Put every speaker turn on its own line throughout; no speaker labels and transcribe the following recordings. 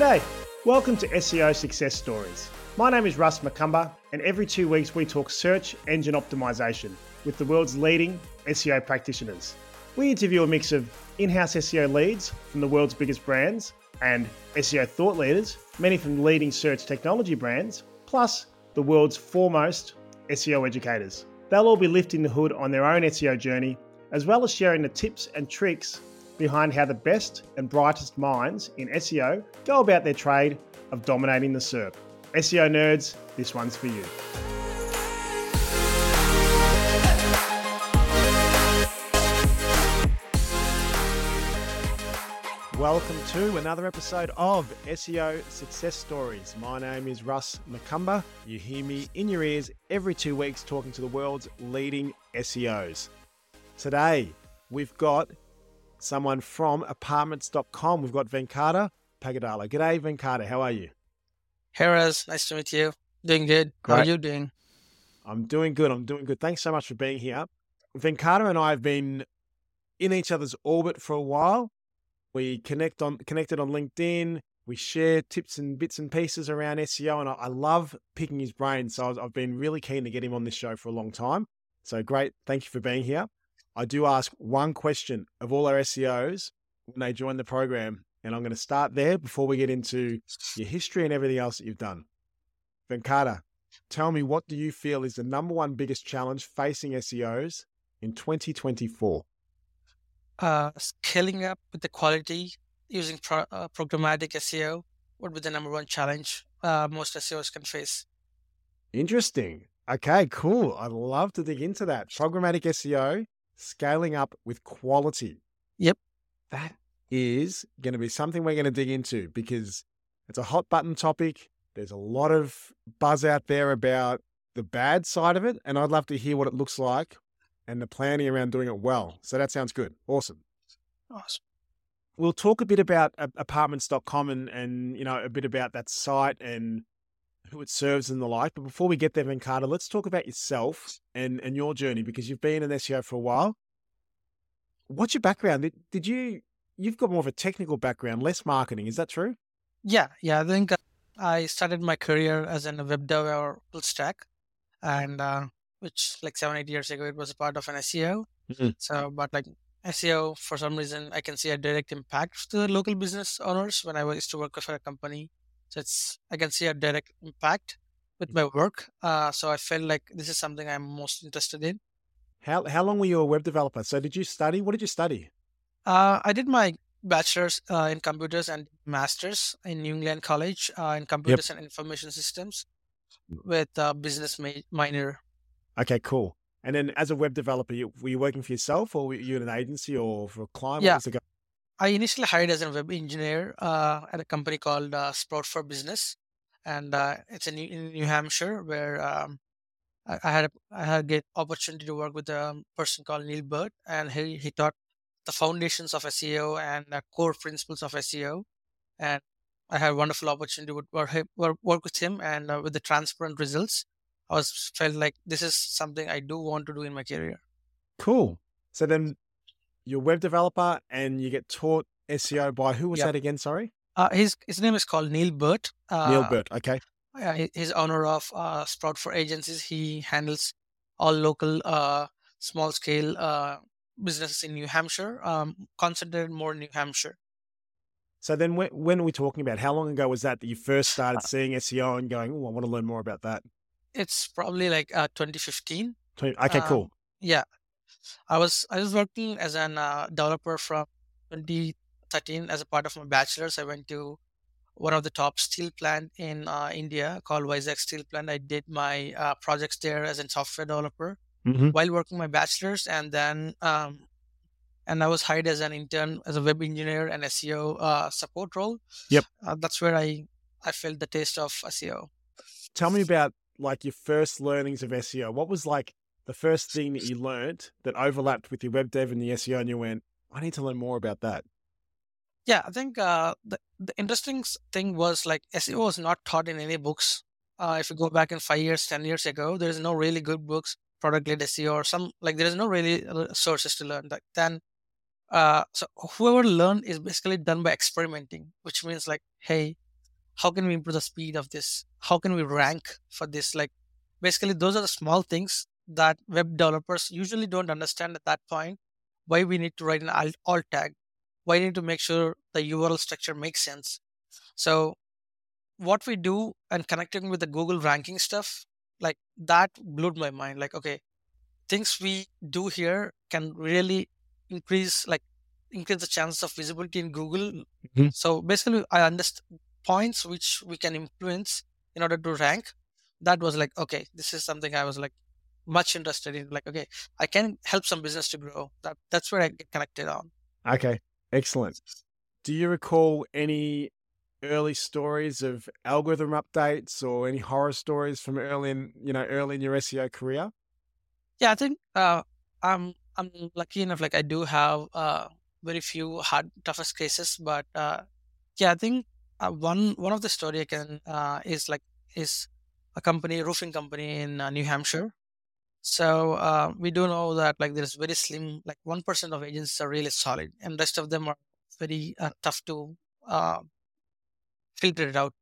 G'day! Welcome to SEO Success Stories. My name is Russ Macumber, and every two weeks we talk search engine optimization with the world's leading SEO practitioners. We interview a mix of in house SEO leads from the world's biggest brands and SEO thought leaders, many from leading search technology brands, plus the world's foremost SEO educators. They'll all be lifting the hood on their own SEO journey, as well as sharing the tips and tricks behind how the best and brightest minds in SEO go about their trade of dominating the SERP. SEO nerds, this one's for you. Welcome to another episode of SEO Success Stories. My name is Russ Macumber. You hear me in your ears every two weeks talking to the world's leading SEOs. Today, we've got someone from apartments.com. We've got Venkata Pagadala. G'day, Venkata. How are you?
Hey, Russ. Nice to meet you. Doing good. Great. How are you doing?
I'm doing good. I'm doing good. Thanks so much for being here. Venkata and I have been in each other's orbit for a while. We connect on connected on LinkedIn. We share tips and bits and pieces around SEO, and I, I love picking his brain. So I've been really keen to get him on this show for a long time. So great. Thank you for being here. I do ask one question of all our SEOs when they join the program, and I'm going to start there before we get into your history and everything else that you've done. Venkata, tell me what do you feel is the number one biggest challenge facing SEOs in 2024?
uh, scaling up with the quality using pro- uh, programmatic SEO would be the number one challenge uh, most SEOs can face.
Interesting. Okay, cool. I'd love to dig into that. Programmatic SEO, scaling up with quality.
Yep.
That is going to be something we're going to dig into because it's a hot button topic. There's a lot of buzz out there about the bad side of it. And I'd love to hear what it looks like and the planning around doing it well. So that sounds good. Awesome.
Awesome.
We'll talk a bit about apartments.com and, and, you know, a bit about that site and who it serves and the like. But before we get there, Venkata, let's talk about yourself and, and your journey because you've been in SEO for a while. What's your background? Did, did you, you've got more of a technical background, less marketing. Is that true?
Yeah. Yeah. I think uh, I started my career as a web developer full stack. And uh, which like seven, eight years ago, it was a part of an SEO. Mm-hmm. So, but like SEO, for some reason, I can see a direct impact to the local business owners when I used to work for a company. So it's, I can see a direct impact with my work. Uh, so I felt like this is something I'm most interested in.
How, how long were you a web developer? So did you study? What did you study?
Uh, I did my bachelor's uh, in computers and master's in New England College uh, in computers yep. and information systems with a business ma- minor
Okay, cool. And then as a web developer, you, were you working for yourself or were you in an agency or for a client?
Yeah. I initially hired as a web engineer uh, at a company called uh, Sprout for Business. And uh, it's in New, in New Hampshire where um, I, I, had a, I had opportunity to work with a person called Neil Burt. And he, he taught the foundations of SEO and the core principles of SEO. And I had a wonderful opportunity to work, work with him and uh, with the transparent results I was felt like this is something I do want to do in my career.
Cool. So then you're a web developer and you get taught SEO by who was yep. that again? Sorry.
Uh, his his name is called Neil Burt.
Uh, Neil Burt. Okay.
Yeah, he's owner of uh, Sprout for Agencies. He handles all local, uh, small scale uh, businesses in New Hampshire. Um, concentrated more New Hampshire.
So then, when, when are we talking about? How long ago was that that you first started uh seeing SEO and going, "Oh, I want to learn more about that"?
It's probably like uh, 2015.
Okay, um, cool.
Yeah, I was I was working as an uh, developer from 2013 as a part of my bachelor's. I went to one of the top steel plant in uh, India called Vizag Steel Plant. I did my uh, projects there as a software developer mm-hmm. while working my bachelor's, and then um, and I was hired as an intern as a web engineer and SEO uh, support role.
Yep,
uh, that's where I I felt the taste of SEO.
Tell me about like your first learnings of SEO? What was like the first thing that you learned that overlapped with your web dev and the SEO and you went, I need to learn more about that?
Yeah, I think uh, the, the interesting thing was like SEO was not taught in any books. Uh, if you go back in five years, 10 years ago, there's no really good books, product led SEO or some, like there is no really sources to learn. Like then, uh, so whoever learned is basically done by experimenting, which means like, hey, how can we improve the speed of this? How can we rank for this? Like basically those are the small things that web developers usually don't understand at that point. Why we need to write an alt, alt tag? Why we need to make sure the URL structure makes sense? So what we do and connecting with the Google ranking stuff, like that blew my mind. Like, okay, things we do here can really increase like increase the chance of visibility in Google.
Mhm.
So basically, I understand points which we can influence in order to rank. That was like, okay, this is something I was like much interested in. Like, okay, I can help some business to grow. That that's where I get connected on.
Okay, excellent. Do you recall any early stories of algorithm updates or any horror stories from early in, you know, early in your SEO career?
Yeah, I think uh, I'm I'm lucky enough. Like I do have uh, very few hard toughest cases, but uh, yeah, I think uh, one one of the story I can uh, is like is a company roofing company in uh, New Hampshire. So uh, we do know that like there's very slim, like one percent of agents are really solid, and rest of them are very uh, tough to uh, filter it out.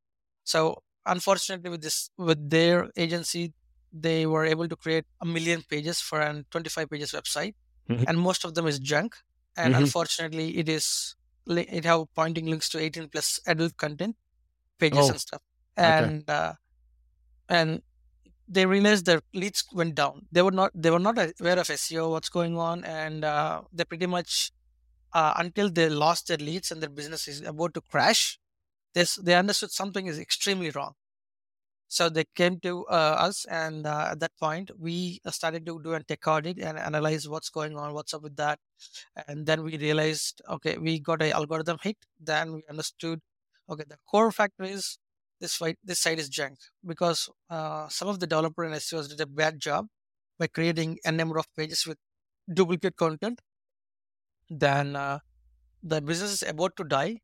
So unfortunately, with this with their agency, they were able to create a million pages for an 25 pages website,
Mhm.
and most of them is junk. And
Mhm.
unfortunately, it is it have pointing links to 18 plus adult content pages
Oh,
and stuff. And uh, and they realized their leads went down. They were not they were not aware of SEO, what's going on, and uh, they pretty much uh, until they lost their leads and their business is about to crash. This they understood something is extremely wrong. So they came to uh, us, and uh, at that point, we uh, started to do a tech audit and analyze what's going on, what's up with that, and then we realized, okay, we got a algorithm hit. Then we understood, okay, the core factor is this this site is junk because uh, some of the developer and SEOs did a bad job by creating a number of pages with duplicate content. Then uh, the business is about to die.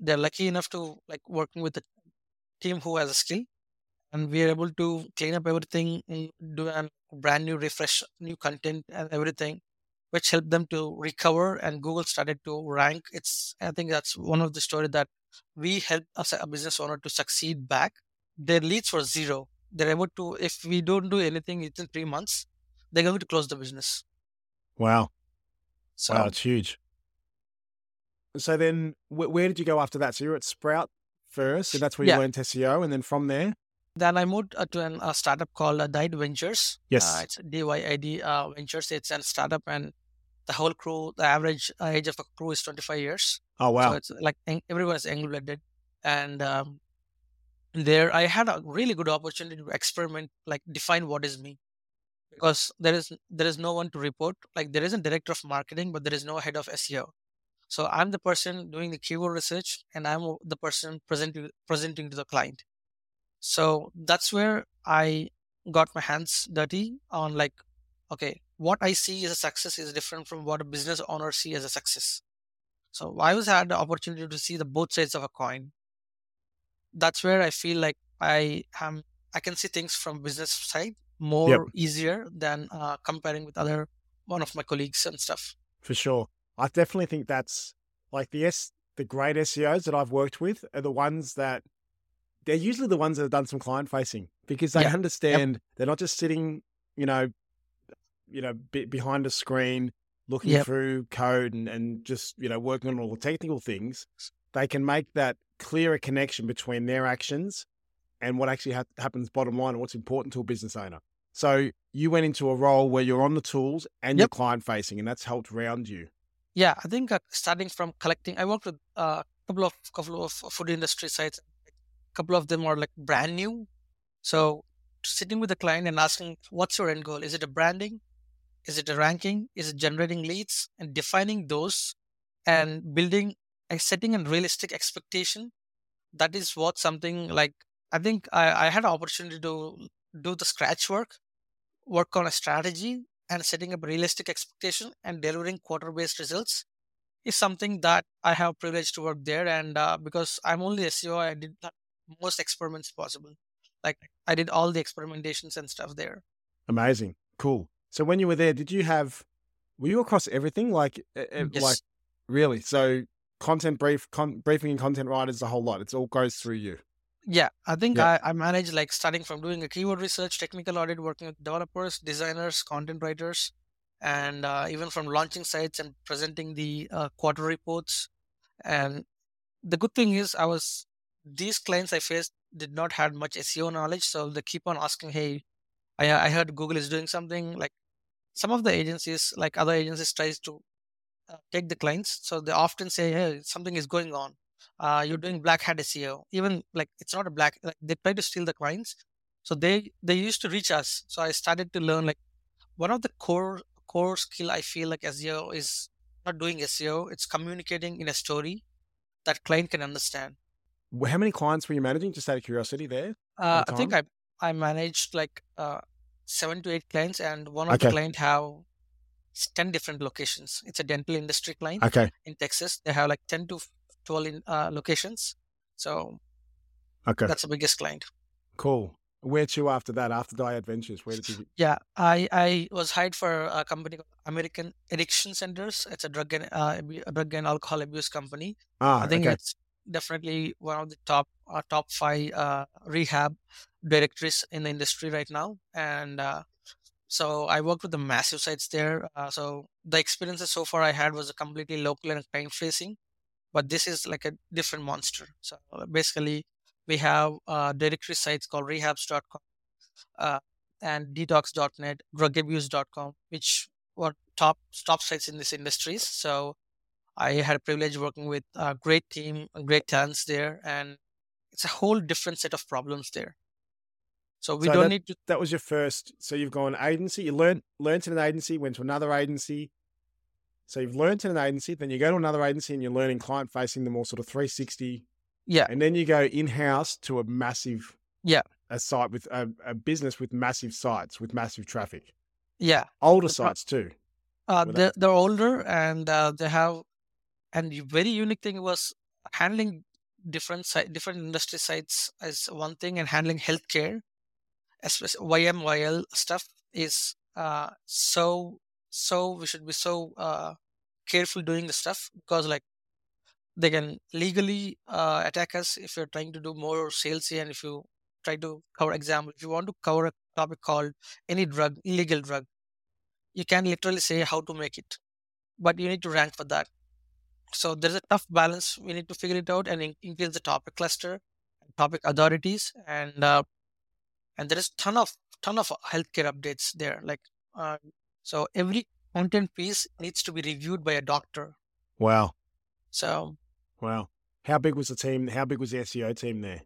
They're lucky enough to like working with a team who has a skill and we are able to clean up everything do a brand new refresh new content and everything which helped them to recover and google started to rank it's i think that's one of the story that we helped as a business owner to succeed back their leads were zero they're able to if we don't do anything within three months they're going to close the business
Wow.
so
Wow, it's huge. So then wh- where did you go after that? So you were at Sprout first, and that's where you
Yeah.
learned SEO, and then from there?
then i moved uh, to an, a startup called uh, ventures uh,
Yes.
it's dyd uh, ventures it's a startup and the whole crew the average uh, age of a crew is 25 years
Oh wow!
so it's like is young blooded and um, there i had a really good opportunity to experiment like define what is me because there is there is no one to report like there is a director of marketing but there is no head of seo so i'm the person doing the keyword research and i'm the person presenting presenting to the client. So that's where i got my hands dirty on like okay what i see as a success is different from what a business owner see as a success so I was had the opportunity to see the both sides of a coin. That's where I feel like I am I can see things from business side more easier than uh, comparing with other one of my colleagues and stuff.
For sure. I definitely think that's like the S the great SEOs that I've worked with are the ones that they're usually the ones that have done some client facing because they
Yeah.
understand they're not just sitting, you know, you know, be, behind a screen looking
Yep.
through code and, and just, you know, working on all the technical things. They can make that clearer connection between their actions and what actually ha- happens bottom line and what's important to a business owner. So you went into a role where you're on the tools and you're client facing, and that's helped round you.
Yeah, I think uh, starting from collecting, I worked with a uh, couple of couple of food industry sites. A couple of them are like brand new. So sitting with the client and asking, "What's your end goal? Is it a branding? Is it a ranking? Is it generating leads?" And defining those and building a setting and realistic expectation. That is what something like I think I, I had an opportunity to do the scratch work, work on a strategy, and setting up realistic expectation and delivering quarter based results is something that I have privilege to work there. And uh, because I'm only SEO, I did most experiments possible. Like I did all the experimentations and stuff there.
Amazing. Cool. So when you were there, did you have, were you across everything? Like,
Yes.
like really? So content brief, con- briefing and content writers, the whole lot. It's all goes through you.
Yeah, I think
Yeah.
I, I manage like starting from doing a keyword research, technical audit, working with developers, designers, content writers, and uh, even from launching sites and presenting the uh, quarter reports. And the good thing is, I was these clients I faced did not have much SEO knowledge, so they keep on asking, "Hey, I I heard Google is doing something." Like some of the agencies, like other agencies, tries to uh, take the clients. So they often say, "Hey, something is going on. Uh, you're doing black hat SEO." Even like it's not a black. Like, they try to steal the clients. So they they used to reach us. So I started to learn like one of the core core skill I feel like SEO is not doing SEO. It's communicating in a story that client can understand.
How many clients were you managing? Just out of curiosity, there.
Uh, I think I I managed like uh, seven to eight clients, and one of
Okay.
the client have ten different locations. It's a dental industry client
Okay.
in Texas. They have like ten to twelve in, uh, locations. So
Okay.
that's the biggest client.
Cool. Where to after that? After Die Adventures, where did you?
Yeah, I I was hired for a company called American Addiction Centers. It's a drug and uh, drug and alcohol abuse company.
Ah,
I think
okay.
it's definitely one of the top uh, top five uh, rehab directories in the industry right now. And uh, so I worked with the massive sites there. Uh, so the experiences so far I had was a completely local and client facing, but this is like a different monster. So basically, we have uh, directory sites called rehabs.com uh, and detox.net, drugabuse.com, which were top top sites in these industries. So I had a privilege working with a great team, great talents there, and it's a whole different set of problems there. So we
So
don't need to.
That was your first. So you've gone agency. You learned learned in an agency. Went to another agency. So you've learned in an agency. Then you go to another agency and you're learning client facing, the more sort of 360.
Yeah.
And then you go in house to a massive.
Yeah.
A site with a, a business with massive sites with massive traffic.
Yeah,
Older sites too.
uh, they're, they're older and uh, they have, and the very unique thing was handling different site, different industry sites as one thing, and handling healthcare, especially YMYL stuff is uh, so so we should be so uh, careful doing the stuff because like they can legally uh, attack us if you're trying to do more salesy and if you try to cover example if you want to cover a topic called any drug illegal drug you can literally say how to make it but you need to rank for that. So there's a tough balance. We need to figure it out and in- increase the topic cluster topic authorities and uh, and there is ton of ton of healthcare updates there like uh, so every content piece needs to be reviewed by a doctor
Wow.
so
Wow. How big was the team? How big was the SEO team there?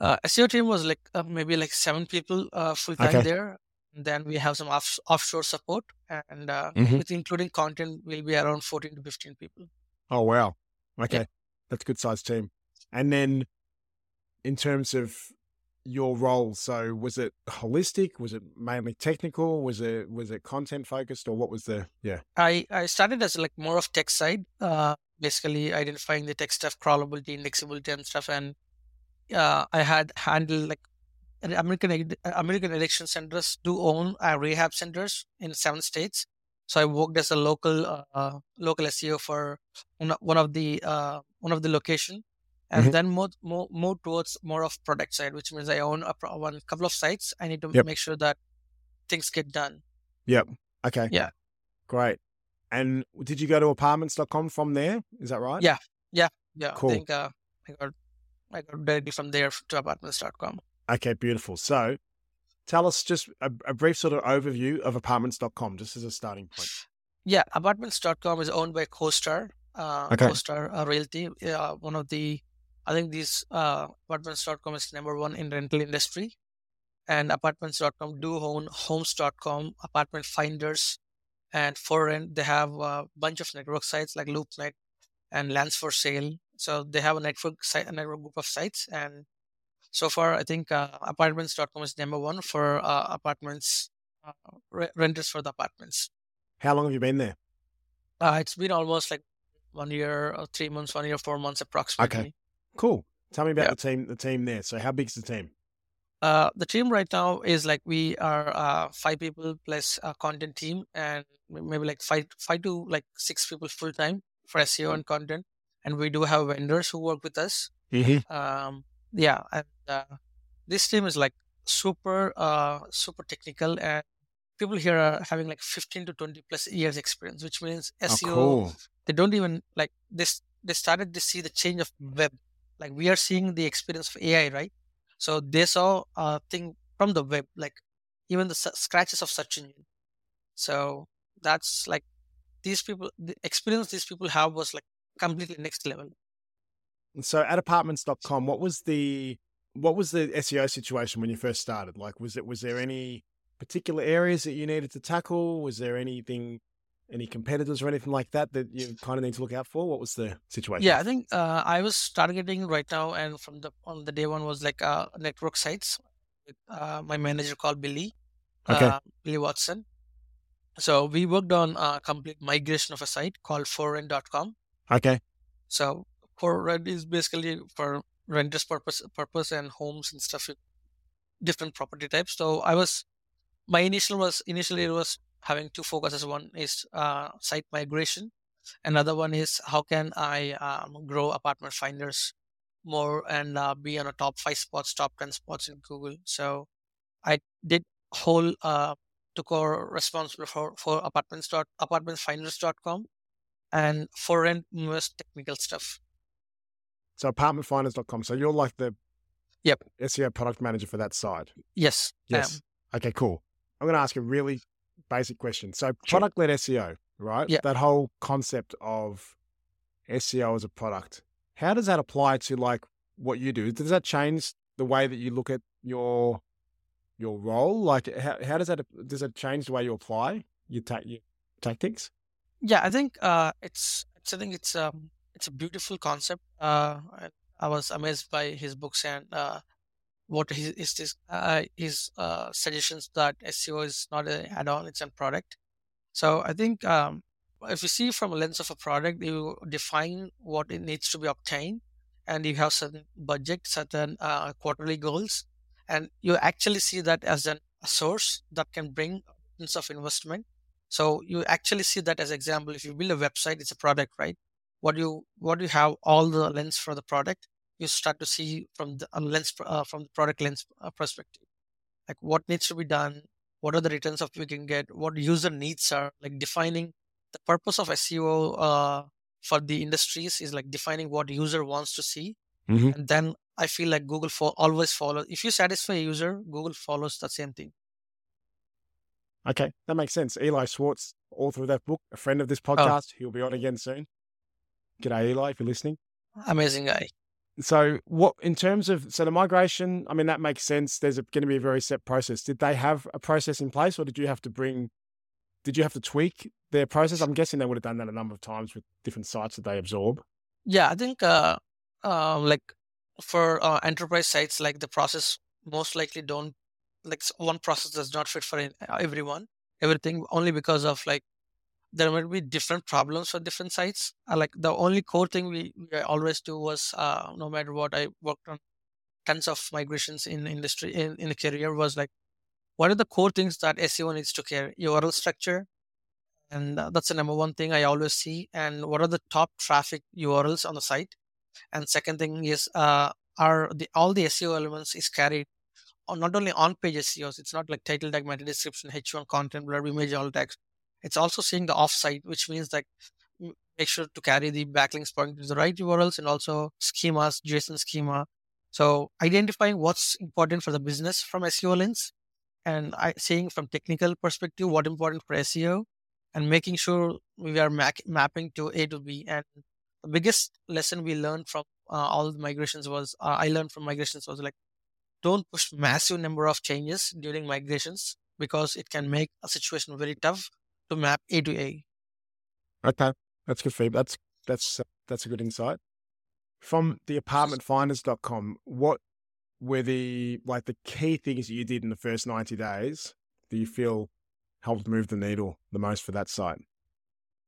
uh, SEO team was like uh, maybe like seven people uh, full time
Okay.
there. And then we have some off- offshore support, and uh,
Mhm.
with including content, will be around fourteen to fifteen people.
Oh wow. Okay. That's a good sized team. And then in terms of your role, so was it holistic? Was it mainly technical? Was it was it content focused or what was the yeah.
I I started as like more of tech side, uh, basically identifying the tech stuff, crawlability, indexability, and stuff. And uh, I had handled like American Ad- American addiction centers do own uh, rehab centers in seven states. So I worked as a local uh, local SEO for one of the uh, one of the location, and
Mhm.
then more more more towards more of product side, which means I own a pro- one couple of sites. I need to
Yep.
make sure that things get done. Yep.
Okay.
Yeah.
Great. And did you go to apartments.com from there? Is that right?
Yeah. Yeah,
Cool.
I think uh, I got I got directly from there to apartments.com.
Okay, beautiful. So tell us just a, a brief sort of overview of apartments.com, just as a starting point.
Yeah, apartments.com is owned by CoStar, uh,
Okay.
CoStar uh, Realty. Uh, one of the, I think these uh, apartments.com is number one in rental industry. And apartments.com do own homes.com, apartment finders, and for rent, they have a bunch of network sites like LoopNet and Lands for Sale. So they have a network site, a network group of sites. And so far, I think uh, apartments.com is number one for uh, apartments, uh, re- renters for the apartments.
How long have you been there?
Uh, it's been almost like one year or three months, one year, four months approximately.
Cool. Tell me about
Yeah.
the team, the team there. So how big's the team?
Uh, the team right now is like we are uh, five people plus a content team and maybe like five five to like six people full time for SEO and content. And we do have vendors who work with us.
Mm-hmm.
Um, yeah, and uh, this team is like super uh super technical and people here are having like 15 to 20 plus years experience which means
Oh,
seo
cool.
they don't even like this they started to see the change of web like we are seeing the experience of ai right so they saw a thing from the web like even the scratches of search engine so that's like these people the experience these people have was like completely next level
So at apartments.com, what was the what was the SEO situation when you first started? Like was it was there any particular areas that you needed to tackle? Was there anything any competitors or anything like that that you kind of need to look out for? What was the situation?
yeah i think uh, i was targeting right now and from the on the day one was like uh, network sites uh, my manager called billy
Okay.
uh, billy watson so we worked on a complete migration of a site called forrent.com
Okay.
So for rent is basically for renters purpose purpose and homes and stuff different property types. So I was my initial was initially it was having two focuses. One is uh, site migration. Another one is how can I um, grow apartment finders more and uh, be on a top five spots, top ten spots in Google. So I did whole uh, took over responsible for for apartments dot apartmentfinders.com and for rent most technical stuff.
So apartmentfinders.com. So you're like the
Yep.
SEO product manager for that side.
Yes.
Yes. Okay, cool. I'm going to ask a really basic question. So product led SEO, right?
Yeah.
That whole concept of SEO as a product. How does that apply to like what you do? Does that change the way that you look at your your role? Like how, how does that does it change the way you apply your, ta- your tactics?
Yeah, I think uh, it's it's I think it's um it's a beautiful concept. Uh, I, I was amazed by his books and uh, what his is this uh, his uh, suggestions that SEO is not an add-on; it's a product. So I think um, if you see from a lens of a product, you define what it needs to be obtained, and you have certain budget, certain uh, quarterly goals, and you actually see that as an, a source that can bring tons of investment. So you actually see that as example. If you build a website, it's a product, right? What you what you have all the lens for the product, you start to see from the uh, lens uh, from the product lens uh, perspective like what needs to be done what are the returns of we can get what user needs are like defining the purpose of seo uh, for the industries is like defining what user wants to see
Mhm.
and then i feel like google for always follows if you satisfy a user google follows the same thing
Okay, that makes sense. Eli Schwartz, author of that book, a friend of this
oh
podcast. He'll be on again soon. G'day, Eli, if you're listening.
amazing guy
So, what in terms of so the migration? I mean, that makes sense. There's going to be a very set process. Did they have a process in place, or did you have to bring? Did you have to tweak their process? I'm guessing they would have done that a number of times with different sites that they absorb.
yeah i think uh, uh like for uh, enterprise sites like the process most likely don't like one process does not fit for everyone everything only because of like there might be different problems for different sites. Uh, like the only core thing we, we always do was uh, no matter what i worked on tons of migrations in industry in, in the career was like what are the core things that seo needs to care? Url structure and uh, that's the number one thing i always see. And what are the top traffic urls on the site? And second thing is uh, are the all the seo elements is carried on not only on page seos it's not like title tag meta description h1 content blurb image alt text it's also seeing the offsite which means that make sure to carry the backlinks pointing to the right urls and also schemas json schema so identifying what's important for the business from seo lens and I seeing from technical perspective what important for SEO and making sure we are mapping to A to B. And the biggest lesson we learned from uh, all the migrations was uh, I learned from migrations was like don't push massive number of changes during migrations because it can make a situation very tough to map A to A.
Okay, that's good feedback. That's that's uh, that's a good insight. From the apartmentfinders.com, what were the like the key things that you did in the first 90 days that you feel helped move the needle the most for that site?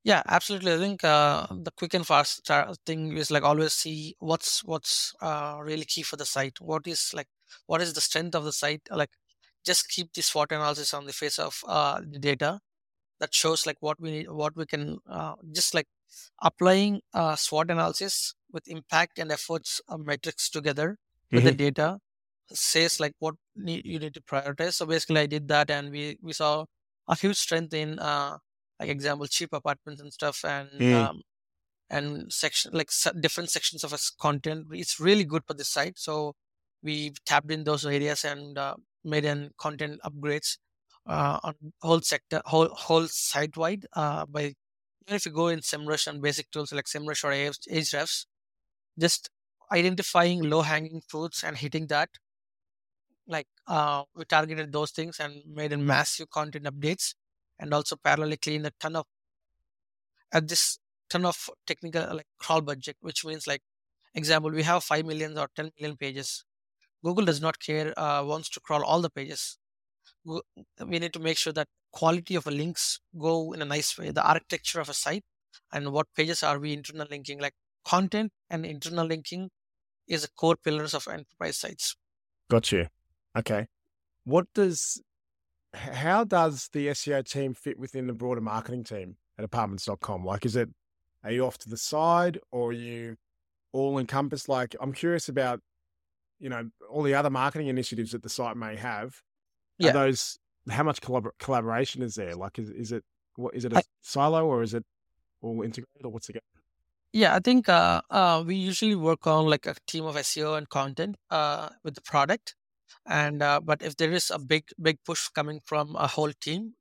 Yeah, absolutely. I think uh, the quick and fast thing is like always see what's what's uh, really key for the site. What is like what is the strength of the site? Like just keep the SWOT analysis on the face of uh, the data that shows like what we need, what we can uh, just like applying uh, SWOT analysis with impact and efforts uh, metrics together with the
Mhm.
data says like what need, you need to prioritize. So basically, I did that, and we we saw a huge strength in uh, like example cheap apartments and stuff, and
Mm.
um, and section like different sections of us content. It's really good for this site. So we tapped in those areas and uh, made an content upgrades on whole sector, whole whole site wide. Uh, by even if you go in SEMrush and basic tools like SEMrush or Ahrefs- just identifying low hanging fruits and hitting that like uh, we targeted those things and made a massive content updates and also parallelly clean a ton of at this ton of technical like crawl budget which means like example we have 5 million or 10 million pages google does not care uh, wants to crawl all the pages we need to make sure that quality of links go in a nice way the architecture of a site and what pages are we internal linking like content and internal linking is a core pillars of enterprise sites
Got you. Okay. What does, how does the SEO team fit within the broader marketing team at apartments.com? Like, is it, are you off to the side or are you all encompassed? Like, I'm curious about, you know, all the other marketing initiatives that the site may have.
Yeah.
Those, how much collabor- collaboration is there? Like, is, is it, what, is it a
I-
silo or is it all integrated or what's the,
Yeah, I think uh, uh, we usually work on like a team of SEO and content uh, with the product, and uh, but if there is a big big push coming from a whole team,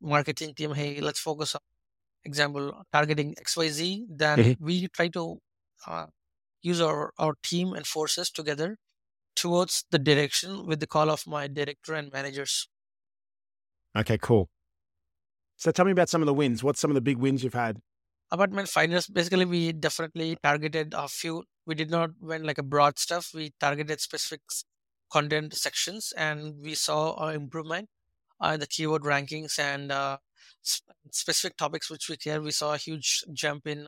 marketing team, hey, let's focus on example targeting X Y Z, then
Mhm.
we try to uh, use our our team and forces together towards the direction with the call of my director and managers.
okay, cool. So tell me about some of the wins. What's some of the big wins you've had?
apartment finders basically we definitely targeted a few we did not went like a broad stuff we targeted specific content sections and we saw an improvement uh, in the keyword rankings and uh, specific topics which we care we saw a huge jump in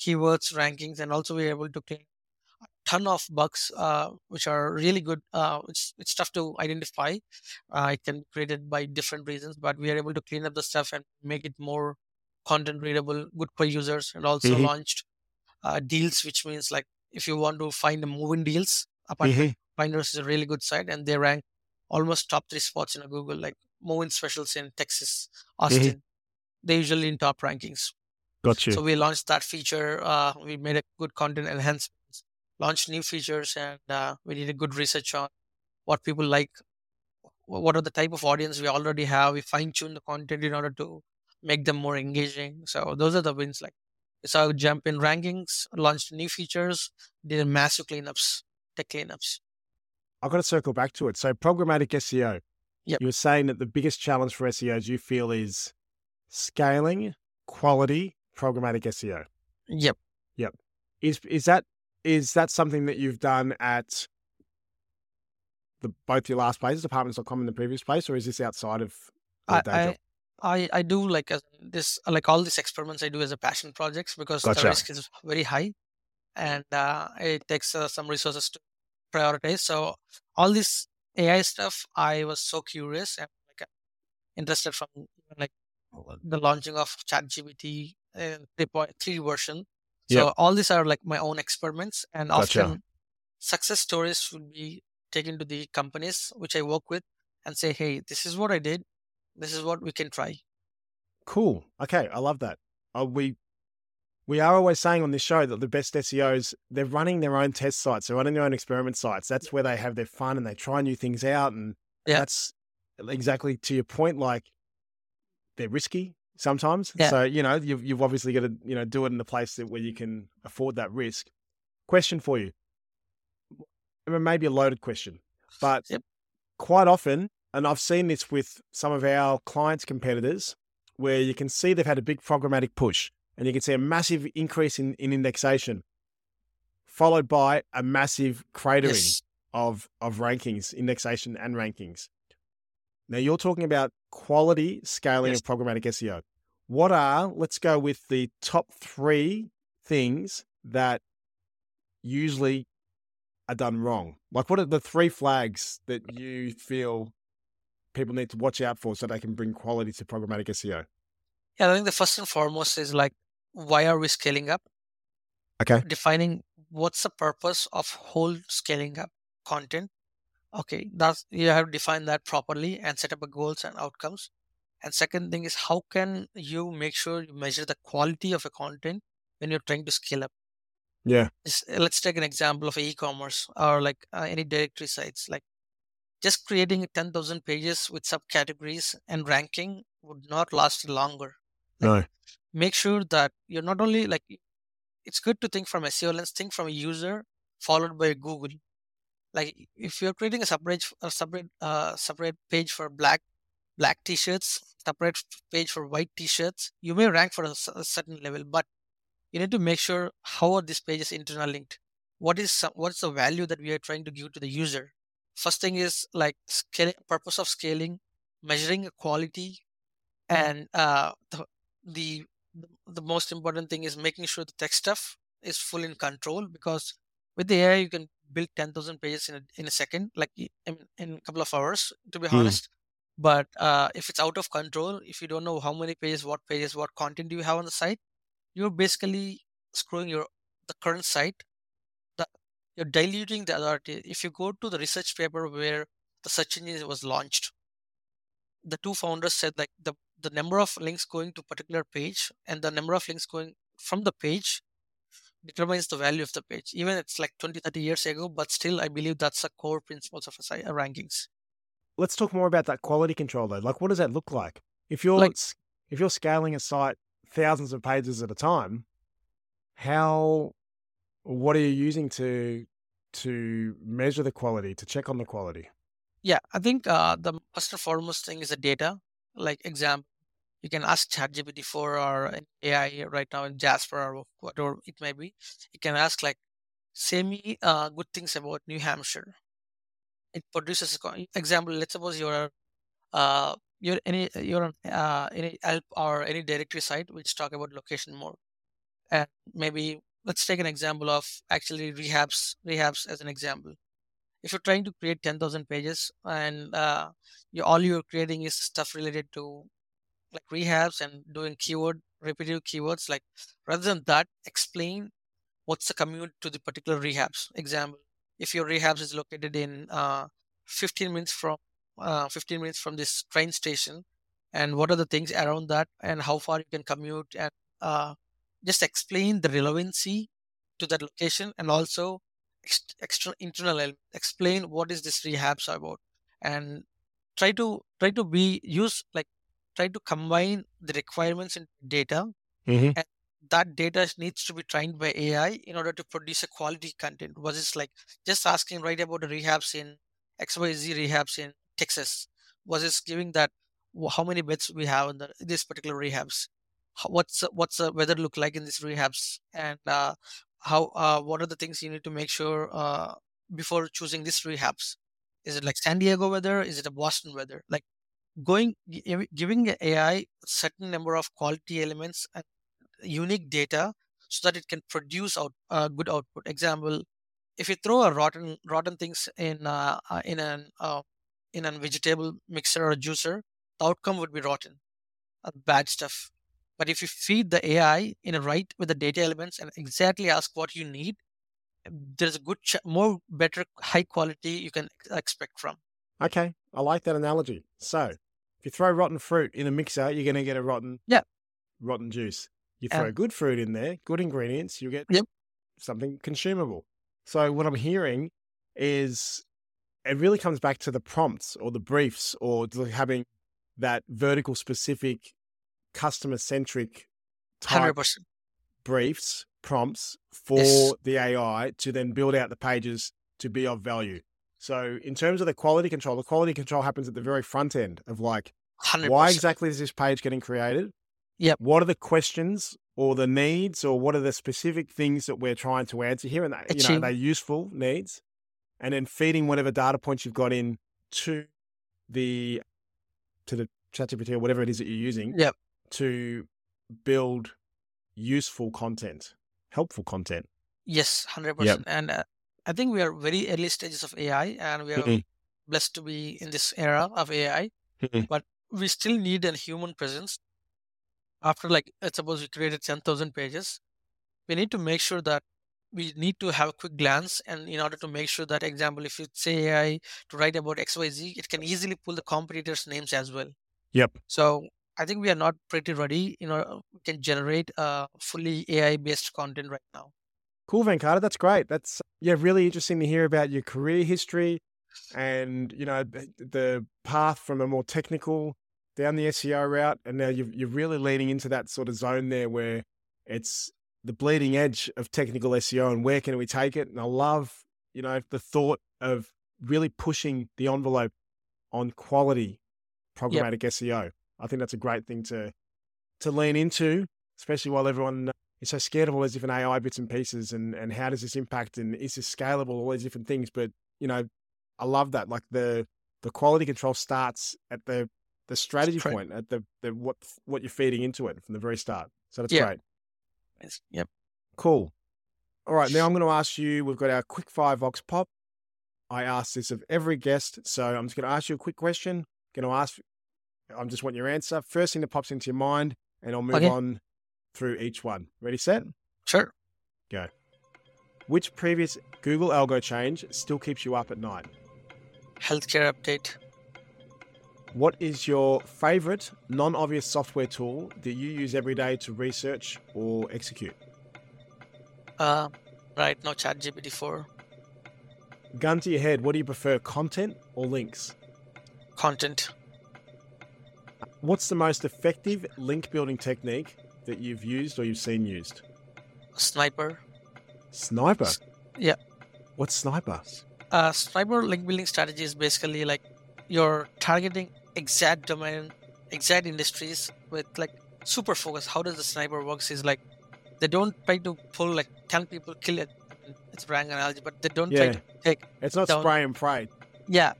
keywords rankings and also we were able to clean a ton of bugs uh, which are really good uh, it's, it's tough to identify uh, it can be created by different reasons but we are able to clean up the stuff and make it more content readable good for users and also
Mhm.
launched uh, deals which means like if you want to find the moving deals apartment
Mhm.
finders is a really good site and they rank almost top three spots in a google like moving specials in texas austin they usually in top rankings
Got you.
so we launched that feature. Uh, we made a good content enhancements, launched new features, and uh, we did a good research on what people like. What are the type of audience we already have? We fine tune the content in order to make them more engaging. So those are the wins. Like saw a jump in rankings, launched new features, did massive cleanups, tech cleanups.
I've got to circle back to it. So programmatic SEO.
Yep.
You were saying that the biggest challenge for SEOs you feel is scaling, quality, programmatic SEO.
Yep.
Is is that is that something that you've done at the both your last places, apartments.com and the previous place, or is this outside of
I,
day job?
I, I I do like as this like all these experiments I do as a passion projects because
Gotcha.
the risk is very high and uh, it takes uh, some resources to prioritize. So all this AI stuff, I was so curious and like interested from like the launching of ChatGPT uh, 3.3 version. So
Yep.
all these are like my own experiments, and
Gotcha.
often success stories will be taken to the companies which I work with and say, "Hey, this is what I did. This is what we can try."
Cool. Okay, I love that. Uh, we we are always saying on this show that the best SEOs they're running their own test sites, they're running their own experiment sites. That's where they have their fun and they try new things out, and
Yeah.
that's exactly to your point. Like they're risky sometimes,
Yeah.
so you know you've you've obviously got to you know do it in a place that where you can afford that risk. Question for you, I mean, maybe a loaded question, but
Yep.
quite often, and I've seen this with some of our clients' competitors, where you can see they've had a big programmatic push and you can see a massive increase in, in indexation, followed by a massive cratering
Yes.
of, of rankings, indexation and rankings. Now you're talking about quality scaling
Yes.
of programmatic SEO. What are, let's go with the top three things that usually are done wrong? Like, what are the three flags that you feel people need to watch out for so they can bring quality to programmatic SEO?
Yeah, I think the first and foremost is like, why are we scaling up?
Okay.
Defining what's the purpose of whole scaling up. content. Okay, that's you have to define that properly and set up a goals and outcomes. And second thing is how can you make sure you measure the quality of a content when you're trying to scale up?
Yeah.
Just, uh, let's take an example of e-commerce or like uh, any directory sites. Like just creating 10,000 pages with subcategories and ranking would not last longer. Like
No.
make sure that you're not only like it's good to think from SEO lens, think from a user followed by Google. Like if you're creating a separate a separate uh, separate page for black black t-shirts, separate page for white t-shirts, you may rank for a certain level, but you need to make sure how are these pages interlinked. What is some, what's the value that we are trying to give to the user? First thing is like scale, purpose of scaling, measuring quality, and uh, the, the the most important thing is making sure the tech stuff is full in control because with the AI you can build 10,000 pages in a, in a second like in, in a couple of hours to be
Hmm.
honest but uh, if it's out of control if you don't know how many pages what pages what content do you have on the site you're basically screwing your the current site the, you're diluting the authority if you go to the research paper where the search engine was launched the two founders said like the the number of links going to particular page and the number of links going from the page determines the value of the page even it's like 20 30 years ago but still i believe that's the core principles of a site, uh, rankings
Let's talk more about that quality control though. Like, what does that look like? If you're
Like-
if you're scaling a site thousands of pages at a time, how what are you using to to measure the quality, to check on the quality?
yeah i think uh, the first and foremost thing is the data like example you can ask ChatGPT for or AI right now in Jasper or whatever it may be. You can ask like, say me uh, good things about New Hampshire. It produces example. Let's suppose you're uh you're any you're uh any help or any directory site which talk about location more. And maybe let's take an example of actually rehabs rehabs as an example. If you're trying to create ten thousand pages and uh, you all you're creating is stuff related to like rehabs and doing keyword repetitive keywords like rather than that explain what's the commute to the particular rehabs. Example if your rehabs is located in uh, 15 minutes from uh, 15 minutes from this train station and what are the things around that and how far you can commute and uh, just explain the relevancy to that location and also ex- extra internal explain what is this rehabs about and try to try to be use like try to combine the requirements in data
Mm-hmm.
that data needs to be trained by AI in order to produce a quality content. Was it like just asking right about the rehabs in XYZ rehabs in Texas? Was it giving that how many beds we have in the, this particular rehabs? What's what's the weather look like in these rehabs? And uh, how uh, what are the things you need to make sure uh, before choosing this rehabs? Is it like San Diego weather? Is it a Boston weather? Like going giving AI certain number of quality elements and unique data so that it can produce out uh, good output. Example: if you throw a rotten rotten things in uh, uh, in an uh, in a vegetable mixer or juicer, the outcome would be rotten, bad stuff. But if you feed the AI in a right with the data elements and exactly ask what you need, there's a good ch- more better high quality you can expect from.
Okay, I like that analogy. So, if you throw rotten fruit in a mixer, you're going to get a rotten,
Yeah.
rotten juice. You throw
And-
good fruit in there, good ingredients, you get
Yep.
something consumable. So, what I'm hearing is it really comes back to the prompts or the briefs or having that vertical specific, customer centric type
percent.
briefs, prompts for
Yes.
the AI to then build out the pages to be of value. So, in terms of the quality control, the quality control happens at the very front end of like,
Hundred
why exactly is this page getting created?
Yep.
What are the questions or the needs or what are the specific things that we're trying to answer here? And that, you know,
Achieve.
are they useful needs? And then feeding whatever data points you've got in to the to the ChatGPT or whatever it is that you're using
Yep.
to build useful content, helpful content.
Yes, hundred
Yep.
percent. And uh, I think we are very early stages of AI, and we are
Mhm.
blessed to be in this era of AI.
Mhm.
But we still need a human presence. After like, let's suppose we created ten thousand pages, we need to make sure that we need to have a quick glance and in order to make sure that example if you say ai to write about xyz it can easily pull the competitors names as well
Yep.
so i think we are not pretty ready you know we can generate uh, fully ai based content right now
Cool, Van Venkata. That's great. That's yeah, really interesting to hear about your career history and you know the, path from a more technical down the SEO route, and now you're you're really leaning into that sort of zone there where it's the bleeding edge of technical SEO and where can we take it? And I love you know the thought of really pushing the envelope on quality programmatic SEO. I think that's a great thing to to lean into, especially while everyone is so scared of all these different AI bits and pieces and and how does this impact and is this scalable, all these different things. But you know, I love that. Like the the quality control starts at the the strategy
Correct.
point, at the the what what you're feeding into it from the very start. So that's
Yeah.
great.
Yes. yep
Cool. All right, now I'm going to ask you. We've got our quick fire vox pop. I ask this of every guest, so I'm just going to ask you a quick question. Going to ask. I am just want your answer. First thing that pops into your mind, and I'll move
Okay.
on through each one. Ready, set?
sure Go.
Which previous Google algo change still keeps you up at night?
healthcare update
What is your favorite non-obvious software tool that you use every day to research or execute?
uh, right now chat gpt 4
Gun to your head, what do you prefer, content or links?
content
What's the most effective link building technique that you've used or you've seen used?
sniper
Sniper.
Yeah.
What's sniper?
uh, sniper link building strategy is basically like you're targeting exact domain, exact industries with like super focus. How does the sniper works is like they don't try to pull like ten people kill it. It's a brand analogy, but they don't try
Yeah.
to take.
It's not
Down.
spray and pray.
Yeah,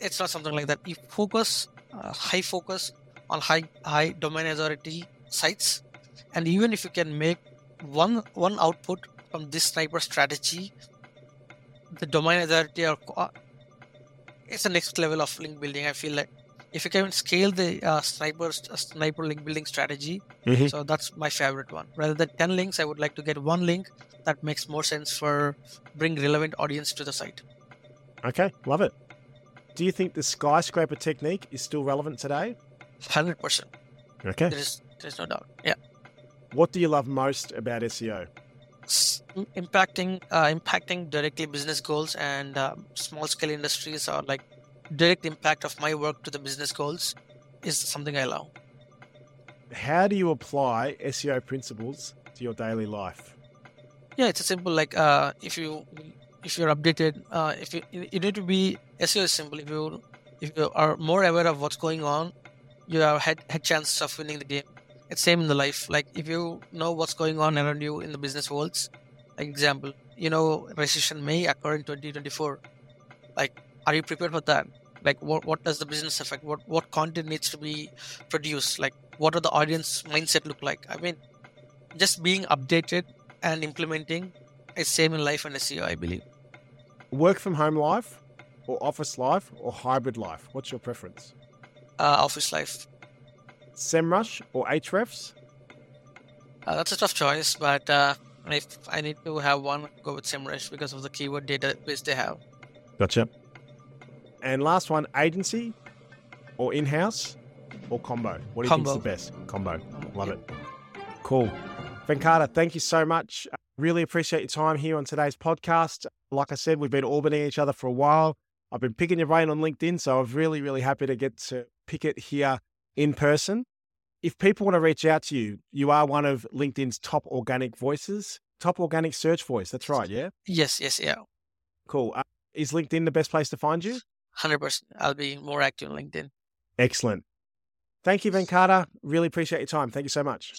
it's not something like that. You focus, uh, high focus on high high domain authority sites, and even if you can make one one output from this sniper strategy, the domain authority or uh, it's the next level of link building. I feel like if you can scale the uh, sniper uh, sniper link building strategy,
Mhm.
so that's my favorite one. Rather than ten links, I would like to get one link that makes more sense for bring relevant audience to the site.
Okay, love it. Do you think the skyscraper technique is still relevant today?
Hundred percent.
Okay.
There is there's no doubt. Yeah.
What do you love most about SEO?
impacting uh, impacting directly business goals and uh, small scale industries or like direct impact of my work to the business goals is something I love.
How do you apply SEO principles to your daily life?
Yeah, it's a simple like uh, if you if you're updated, uh, if you you need to be SEO is simple. If you if you are more aware of what's going on, you have had had chances of winning the game. It's same in the life. Like if you know what's going on around you in the business worlds, like example, you know recession may occur in 2024. Like, are you prepared for that? Like, what what does the business affect? What what content needs to be produced? Like, what are the audience mindset look like? I mean, just being updated and implementing is same in life and SEO, I believe.
Work from home life or office life or hybrid life? What's your preference?
Uh, office life.
SEMrush or Ahrefs?
Uh, that's a tough choice, but uh, if I need to have one, go with SEMrush because of the keyword database they have.
Gotcha. And last one, agency or in-house or combo? What do you
Combo.
think's the best? Combo. Love
Yeah.
it. Cool. Venkata, thank you so much. Really appreciate your time here on today's podcast. Like I said, we've been orbiting each other for a while. I've been picking your brain on LinkedIn, so I'm really, really happy to get to pick it here in person. If people want to reach out to you, you are one of LinkedIn's top organic voices, top organic search voice. That's right, yeah?
Yes, yes, yeah.
Cool. Uh, is LinkedIn the best place to find you?
100%. I'll be more active on LinkedIn.
Excellent. Thank you, Venkata. Really appreciate your time. Thank you so much.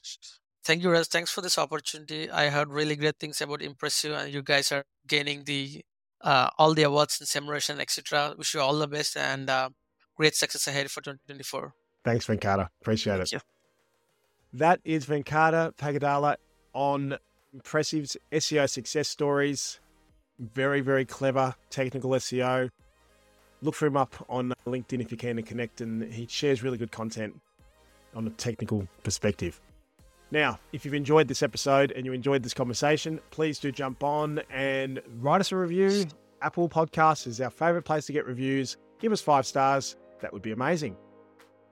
Thank you, Rez. Thanks for this opportunity. I heard really great things about Impressive, and you guys are gaining the uh, all the awards and and etc. Wish you all the best and uh, great success ahead for 2024.
Thanks, Venkata. Appreciate
Thank
it.
you.
That is Venkata Pagadala on Impressive's SEO success stories. Very, very clever technical SEO. Look for him up on LinkedIn if you can to connect, and he shares really good content on a technical perspective. Now, if you've enjoyed this episode and you enjoyed this conversation, please do jump on and write us a review. Apple Podcasts is our favorite place to get reviews. Give us five stars. That would be amazing.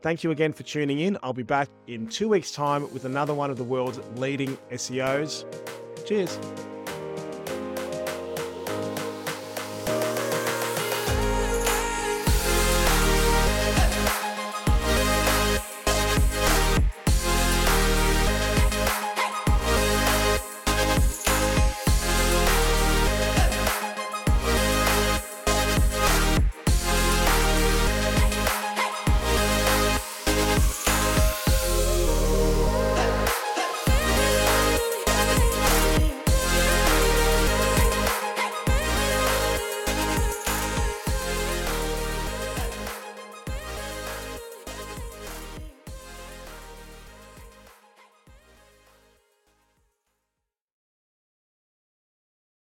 Thank you again for tuning in. I'll be back in two weeks' time with another one of the world's leading SEOs. Cheers.